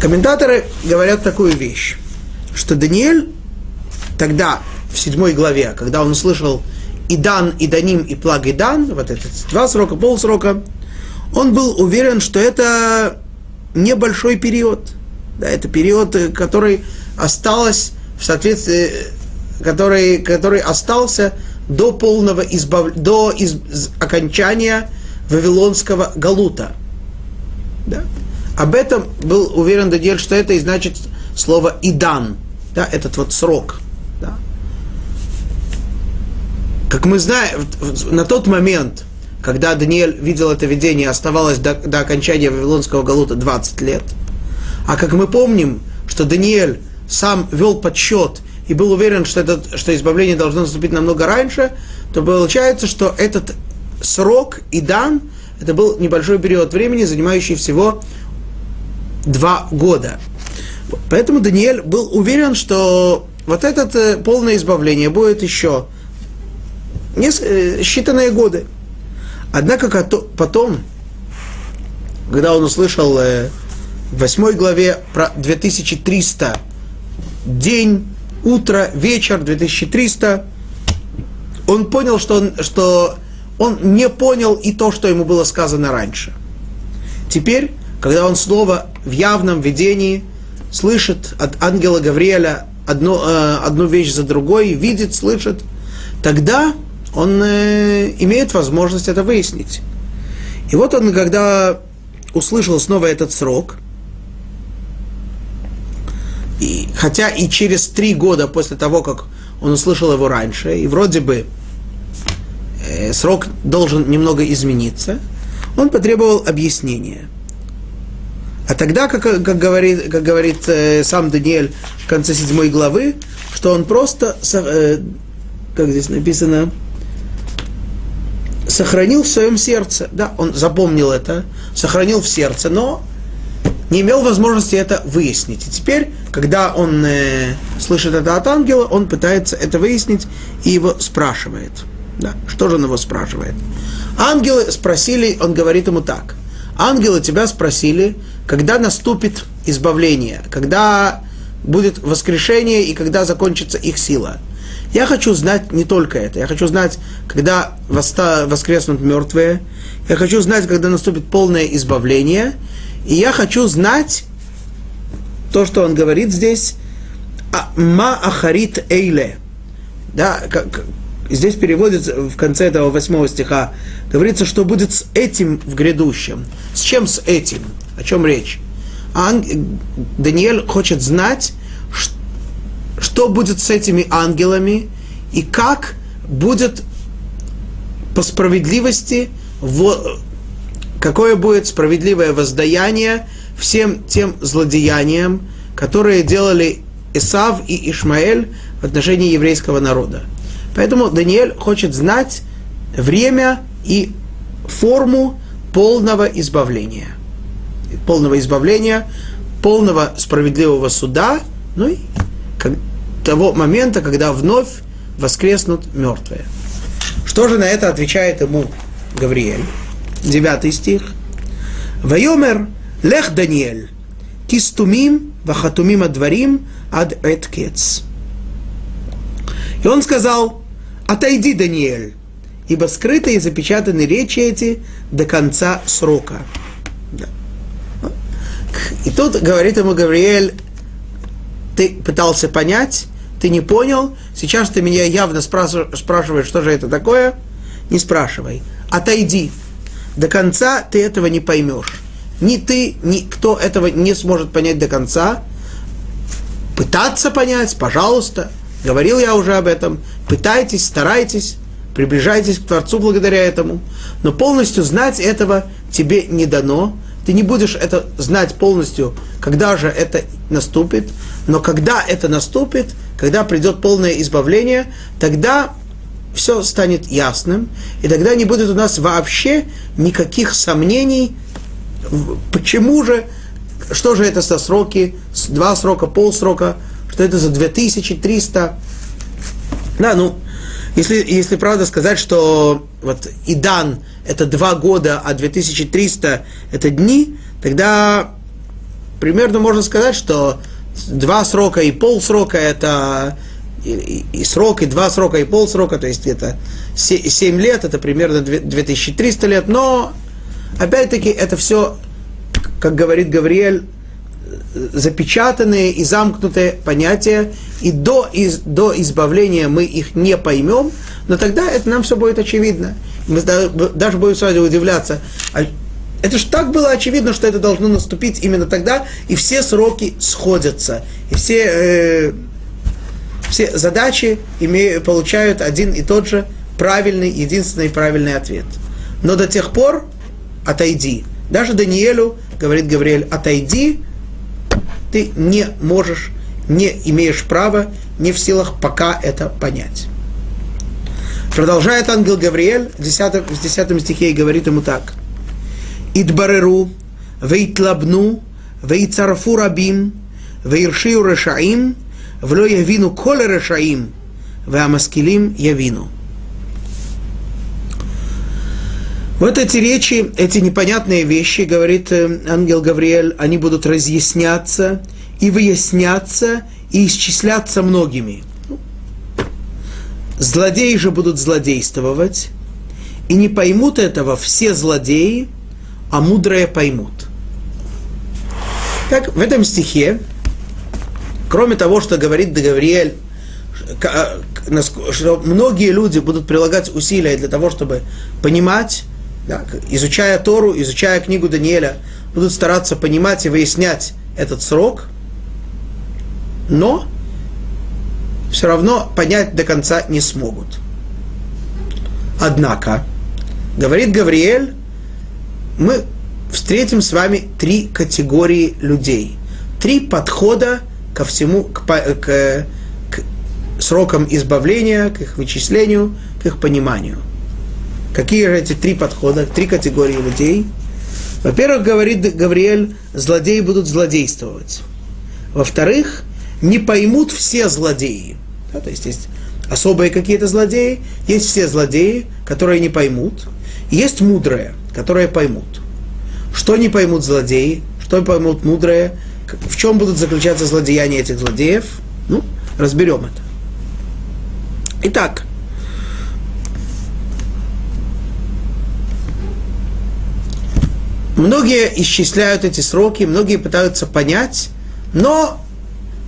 Комментаторы говорят такую вещь, что Даниэль тогда, в седьмой главе, когда он услышал Идан, Иданим и Плаг Идан, вот эти два срока, полсрока, он был уверен, что это небольшой период. Да, это период, который осталось в соответствии, который, который остался до полного избав... до из... окончания Вавилонского Галута. Да? Об этом был уверен Даниэль, что это и значит слово «идан», да, этот вот срок. Да. Как мы знаем, на тот момент, когда Даниэль видел это видение, оставалось до, до окончания Вавилонского Галута 20 лет. А как мы помним, что Даниэль сам вел подсчет и был уверен, что, это, что избавление должно наступить намного раньше, то получается, что этот срок и дан, это был небольшой период времени, занимающий всего два года. Поэтому Даниэль был уверен, что вот это э, полное избавление будет еще э, считанные годы. Однако потом, когда он услышал э, в восьмой главе про 2300 день, утро, вечер, 2300, он понял, что он, что он не понял и то, что ему было сказано раньше. Теперь когда он снова в явном видении слышит от ангела Гавриэля одну, э, одну вещь за другой, видит, слышит, тогда он э, имеет возможность это выяснить. И вот он, когда услышал снова этот срок, и, хотя и через три года после того, как он услышал его раньше, и вроде бы срок должен немного измениться, он потребовал объяснения – а тогда, как, как говорит, как говорит э, сам Даниэль в конце седьмой главы, что он просто, э, как здесь написано, сохранил в своем сердце. Да, он запомнил это, сохранил в сердце, но не имел возможности это выяснить. И теперь, когда он э, слышит это от ангела, он пытается это выяснить и его спрашивает. Да, что же он его спрашивает? Ангелы спросили, он говорит ему так. Ангелы тебя спросили, когда наступит избавление, когда будет воскрешение и когда закончится их сила. Я хочу знать не только это. Я хочу знать, когда воскреснут мертвые. Я хочу знать, когда наступит полное избавление. И я хочу знать то, что он говорит здесь. «А, ма ахарит эйле. Да, здесь переводится в конце этого восьмого стиха. Говорится, что будет с этим в грядущем. С чем с этим? О чем речь? Ан... Даниэль хочет знать, что будет с этими ангелами и как будет по справедливости, какое будет справедливое воздаяние всем тем злодеяниям, которые делали Исав и Ишмаэль в отношении еврейского народа. Поэтому Даниэль хочет знать время и форму полного избавления полного избавления, полного справедливого суда, ну и того момента, когда вновь воскреснут мертвые. Что же на это отвечает ему Гавриэль? Девятый стих. Вайомер лех Даниэль, кистумим вахатумим адварим ад эткец. И он сказал, отойди, Даниэль, ибо скрыты и запечатаны речи эти до конца срока. И тут говорит ему Гавриэль, ты пытался понять, ты не понял, сейчас ты меня явно спрашиваешь, что же это такое, не спрашивай, отойди. До конца ты этого не поймешь. Ни ты, ни кто этого не сможет понять до конца. Пытаться понять, пожалуйста, говорил я уже об этом, пытайтесь, старайтесь, приближайтесь к Творцу благодаря этому, но полностью знать этого тебе не дано, ты не будешь это знать полностью, когда же это наступит, но когда это наступит, когда придет полное избавление, тогда все станет ясным, и тогда не будет у нас вообще никаких сомнений, почему же, что же это за сроки, два срока, полсрока, что это за 2300. Да, ну, если, если правда сказать, что вот Идан это два года, а 2300 это дни, тогда примерно можно сказать, что два срока и пол срока это и, и, срок, и два срока, и пол срока, то есть это 7 лет, это примерно 2300 лет, но опять-таки это все, как говорит Гавриэль, запечатанные и замкнутые понятия, и до, из, до избавления мы их не поймем, но тогда это нам все будет очевидно. Мы даже будем сразу удивляться, а это же так было очевидно, что это должно наступить именно тогда, и все сроки сходятся, и все, э, все задачи имеют, получают один и тот же правильный, единственный правильный ответ. Но до тех пор отойди. Даже Даниэлю, говорит Гавриэль, отойди, ты не можешь, не имеешь права, не в силах пока это понять. Продолжает ангел Гавриэль в 10, в 10 стихе и говорит ему так. Идбареру, вейтлабну, вейцарфу рабим, вейршию решаим, вло явину коле решаим, веамаскилим явину. Вот эти речи, эти непонятные вещи, говорит э, ангел Гавриэль, они будут разъясняться и выясняться и исчисляться многими. Злодеи же будут злодействовать, и не поймут этого все злодеи, а мудрые поймут. Так, в этом стихе, кроме того, что говорит Гавриэль, э, что многие люди будут прилагать усилия для того, чтобы понимать да, изучая Тору, изучая книгу Даниэля, будут стараться понимать и выяснять этот срок, но все равно понять до конца не смогут. Однако, говорит Гавриэль, мы встретим с вами три категории людей, три подхода ко всему, к, к, к срокам избавления, к их вычислению, к их пониманию – Какие же эти три подхода, три категории людей? Во-первых, говорит Гавриэль, злодеи будут злодействовать. Во-вторых, не поймут все злодеи. Да, то есть есть особые какие-то злодеи, есть все злодеи, которые не поймут, есть мудрые, которые поймут. Что не поймут злодеи, что поймут мудрые, в чем будут заключаться злодеяния этих злодеев, ну, разберем это. Итак, Многие исчисляют эти сроки, многие пытаются понять, но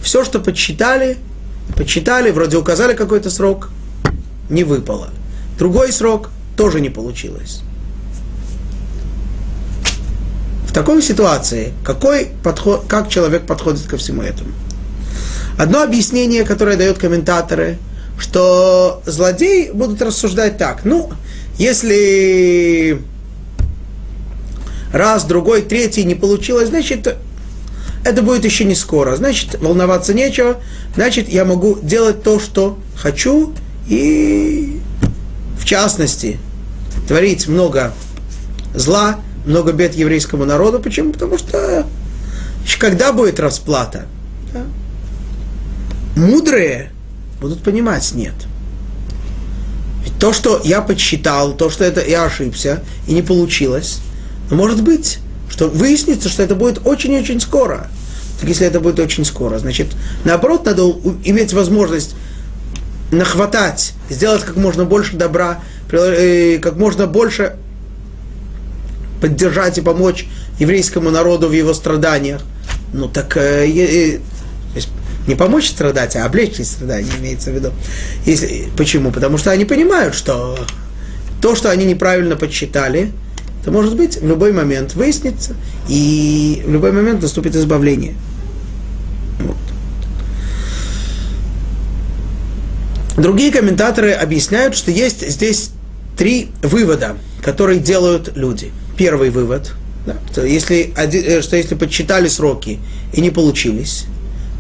все, что подсчитали, подсчитали, вроде указали какой-то срок, не выпало. Другой срок тоже не получилось. В такой ситуации какой подход, как человек подходит ко всему этому? Одно объяснение, которое дают комментаторы, что злодеи будут рассуждать так. Ну, если раз, другой, третий не получилось, значит, это будет еще не скоро. Значит, волноваться нечего. Значит, я могу делать то, что хочу, и в частности, творить много зла, много бед еврейскому народу. Почему? Потому что когда будет расплата? Да? Мудрые будут понимать, нет. Ведь то, что я подсчитал, то, что это я ошибся и не получилось, но может быть, что выяснится, что это будет очень-очень скоро. Так если это будет очень скоро, значит, наоборот, надо иметь возможность нахватать, сделать как можно больше добра, э, как можно больше поддержать и помочь еврейскому народу в его страданиях. Ну так э, э, не помочь страдать, а облегчить страдания, имеется в виду. Если, почему? Потому что они понимают, что то, что они неправильно подсчитали, то может быть в любой момент выяснится, и в любой момент наступит избавление. Вот. Другие комментаторы объясняют, что есть здесь три вывода, которые делают люди. Первый вывод, Да? Что, если, э, что если подсчитали сроки и не получились,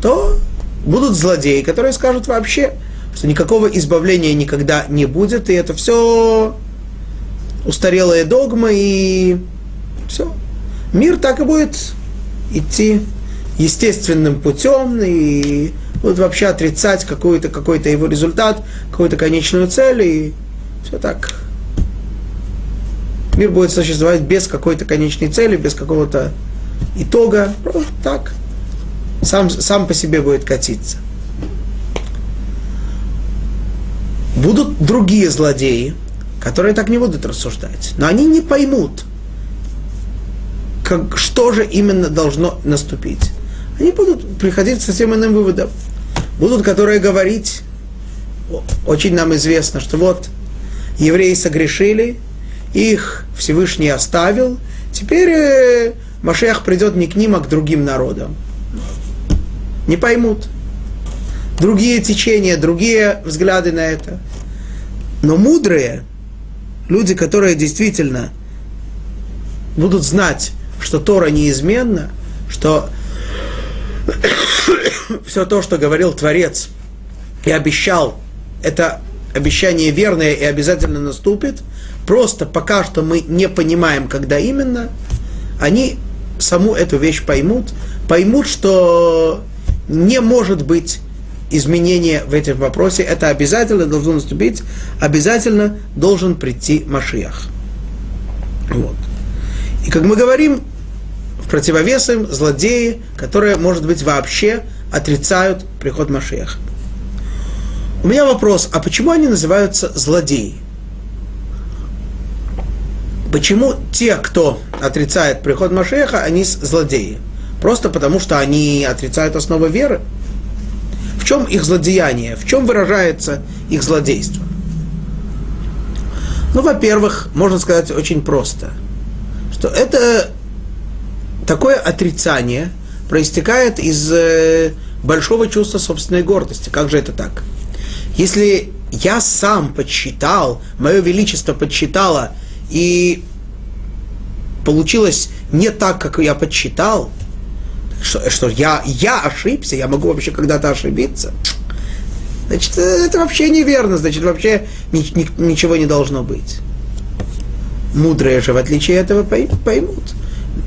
то будут злодеи, которые скажут вообще, что никакого избавления никогда не будет, и это все устарелые догмы, и все. Мир так и будет идти естественным путем, и будут вообще отрицать какой-то какой его результат, какую-то конечную цель, и все так. Мир будет существовать без какой-то конечной цели, без какого-то итога, просто так. Сам, сам по себе будет катиться. Будут другие злодеи, которые так не будут рассуждать. Но они не поймут, как, что же именно должно наступить. Они будут приходить к совсем иным выводам. Будут, которые говорить, очень нам известно, что вот евреи согрешили, их Всевышний оставил, теперь э, Машех придет не к ним, а к другим народам. Не поймут. Другие течения, другие взгляды на это. Но мудрые, люди, которые действительно будут знать, что Тора неизменна, что [COUGHS] все то, что говорил Творец и обещал, это обещание верное и обязательно наступит, просто пока что мы не понимаем, когда именно, они саму эту вещь поймут, поймут, что не может быть изменения в этом вопросе, это обязательно должно наступить, обязательно должен прийти Машиах. Вот. И как мы говорим, в противовес им злодеи, которые, может быть, вообще отрицают приход Машиаха. У меня вопрос, а почему они называются злодеи? Почему те, кто отрицает приход Машеха, они злодеи? Просто потому, что они отрицают основы веры? В чем их злодеяние? В чем выражается их злодейство? Ну, во-первых, можно сказать очень просто, что это такое отрицание проистекает из э, большого чувства собственной гордости. Как же это так? Если я сам подсчитал, мое величество подсчитало, и получилось не так, как я подсчитал, что, что я, я ошибся, я могу вообще когда-то ошибиться, значит, это вообще неверно, значит, вообще ни, ни, ничего не должно быть. Мудрые же, в отличие этого, поймут.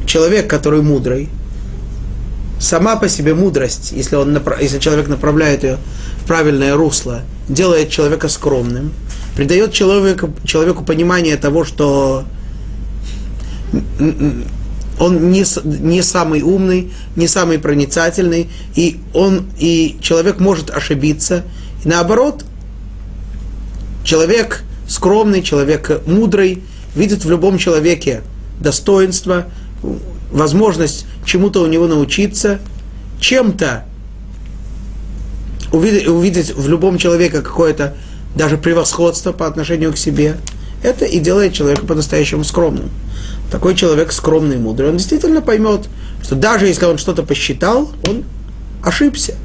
Человек, который мудрый, сама по себе мудрость, если, он, если человек направляет ее в правильное русло, делает человека скромным, придает человеку, человеку понимание того, что он не, не самый умный, не самый проницательный, и, он, и человек может ошибиться. И наоборот, человек скромный, человек мудрый, видит в любом человеке достоинство, возможность чему-то у него научиться, чем-то увидеть, увидеть в любом человеке какое-то даже превосходство по отношению к себе, это и делает человека по-настоящему скромным. Такой человек скромный и мудрый, он действительно поймет, что даже если он что-то посчитал, он ошибся.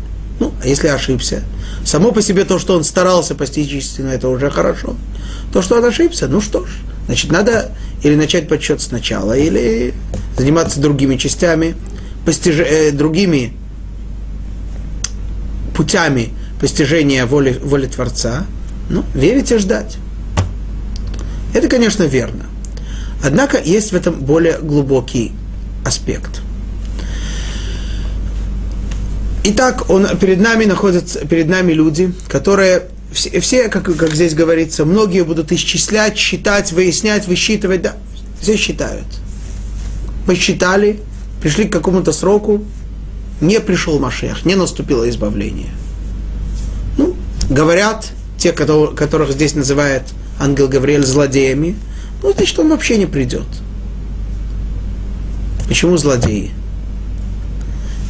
Ну, а если ошибся, само по себе то, что он старался постичь истину, это уже хорошо. То, что он ошибся, ну что ж, значит, надо или начать подсчет сначала, или заниматься другими частями, постиж... э, другими путями постижения воли, воли Творца, ну, верить и ждать. Это, конечно, верно. Однако есть в этом более глубокий аспект. Итак, он, перед нами находятся, перед нами люди, которые все, все как, как здесь говорится, многие будут исчислять, считать, выяснять, высчитывать, да, все считают. Посчитали, пришли к какому-то сроку, не пришел Машех, не наступило избавление. Ну, говорят, те, которых здесь называет ангел Гавриэль злодеями, ну, значит, он вообще не придет. Почему злодеи?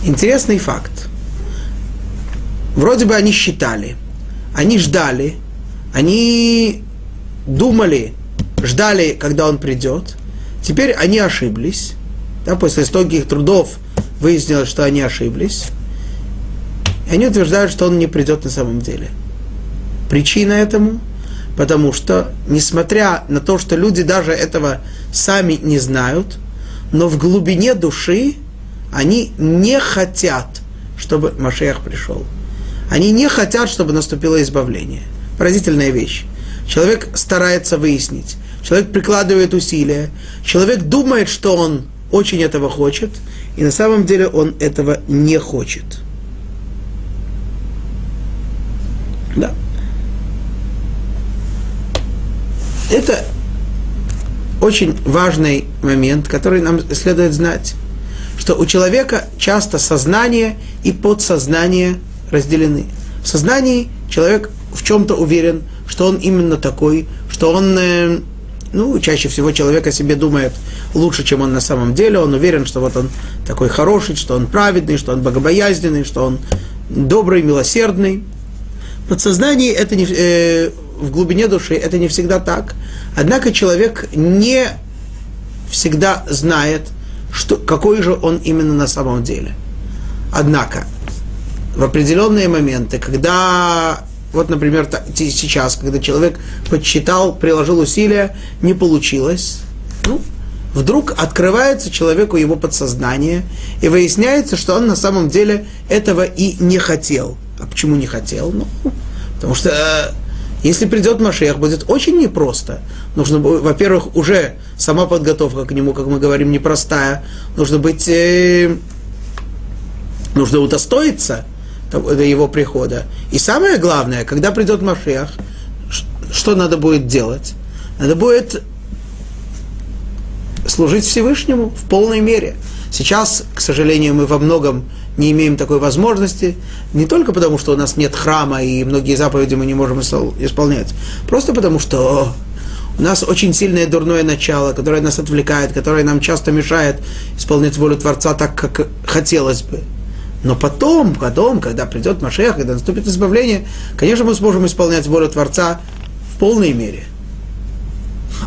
Интересный факт. Вроде бы они считали, они ждали, они думали, ждали, когда он придет. Теперь они ошиблись. Да, после стольких трудов выяснилось, что они ошиблись. И они утверждают, что он не придет на самом деле. Причина этому – потому что, несмотря на то, что люди даже этого сами не знают, но в глубине души они не хотят, чтобы Машех пришел. Они не хотят, чтобы наступило избавление. Поразительная вещь. Человек старается выяснить, человек прикладывает усилия, человек думает, что он очень этого хочет, и на самом деле он этого не хочет. Да. Это очень важный момент, который нам следует знать, что у человека часто сознание и подсознание разделены. В сознании человек в чем-то уверен, что он именно такой, что он, э, ну, чаще всего человек о себе думает лучше, чем он на самом деле, он уверен, что вот он такой хороший, что он праведный, что он богобоязненный, что он добрый, милосердный. Подсознание это не, э, в глубине души это не всегда так. Однако человек не всегда знает, что, какой же он именно на самом деле. Однако, в определенные моменты, когда, вот, например, сейчас, когда человек подсчитал, приложил усилия, не получилось, ну, вдруг открывается человеку его подсознание, и выясняется, что он на самом деле этого и не хотел. А почему не хотел? Ну, потому что э, если придет Машех, будет очень непросто. Нужно, во-первых, уже сама подготовка к нему, как мы говорим, непростая. Нужно быть, э, нужно удостоиться до его прихода. И самое главное, когда придет Машех, что надо будет делать? Надо будет служить Всевышнему в полной мере. Сейчас, к сожалению, мы во многом не имеем такой возможности, не только потому, что у нас нет храма и многие заповеди мы не можем исполнять, просто потому, что у нас очень сильное дурное начало, которое нас отвлекает, которое нам часто мешает исполнять волю Творца так, как хотелось бы. Но потом, потом, когда придет Машех, когда наступит избавление, конечно, мы сможем исполнять волю Творца в полной мере.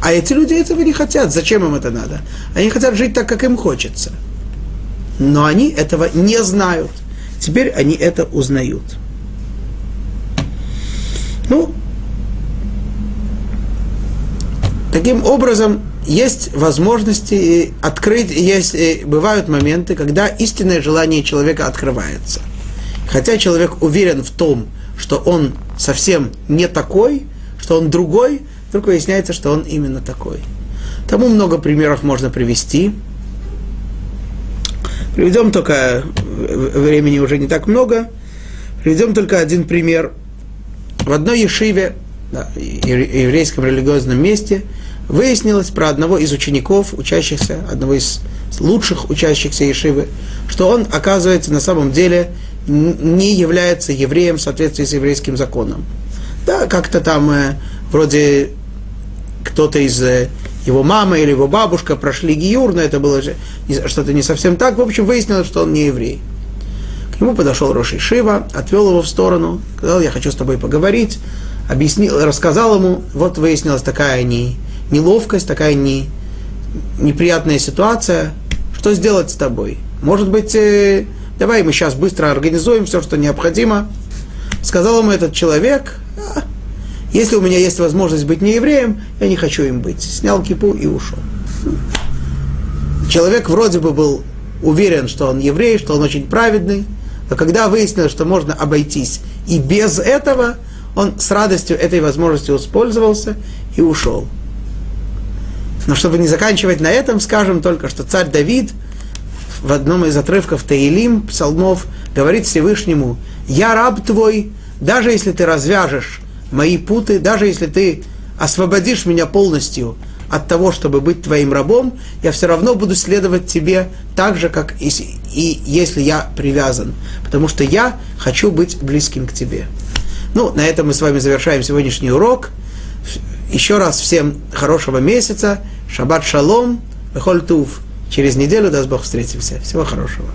А эти люди этого не хотят. Зачем им это надо? Они хотят жить так, как им хочется но они этого не знают. Теперь они это узнают. Ну, таким образом, есть возможности открыть, есть, бывают моменты, когда истинное желание человека открывается. Хотя человек уверен в том, что он совсем не такой, что он другой, вдруг выясняется, что он именно такой. Тому много примеров можно привести. Приведем только, времени уже не так много, приведем только один пример. В одной ешиве, да, еврейском религиозном месте, выяснилось про одного из учеников, учащихся, одного из лучших учащихся Ешивы, что он, оказывается, на самом деле не является евреем в соответствии с еврейским законом. Да, как-то там э, вроде кто-то из э, его мама или его бабушка прошли гиюр, но это было же что-то не совсем так. В общем, выяснилось, что он не еврей. К нему подошел Роши Шива, отвел его в сторону, сказал, я хочу с тобой поговорить, объяснил, рассказал ему, вот выяснилась такая не, неловкость, такая не, неприятная ситуация, что сделать с тобой? Может быть, э, давай мы сейчас быстро организуем все, что необходимо. Сказал ему этот человек, а, если у меня есть возможность быть не евреем, я не хочу им быть. Снял кипу и ушел. Человек вроде бы был уверен, что он еврей, что он очень праведный, но когда выяснилось, что можно обойтись и без этого, он с радостью этой возможностью воспользовался и ушел. Но чтобы не заканчивать на этом, скажем только, что царь Давид в одном из отрывков Таилим, псалмов, говорит Всевышнему, «Я раб твой, даже если ты развяжешь мои путы, даже если ты освободишь меня полностью от того, чтобы быть твоим рабом, я все равно буду следовать тебе так же, как и, и если я привязан. Потому что я хочу быть близким к тебе. Ну, на этом мы с вами завершаем сегодняшний урок. Еще раз всем хорошего месяца. Шаббат шалом. Бехоль туф. Через неделю, даст Бог, встретимся. Всего хорошего.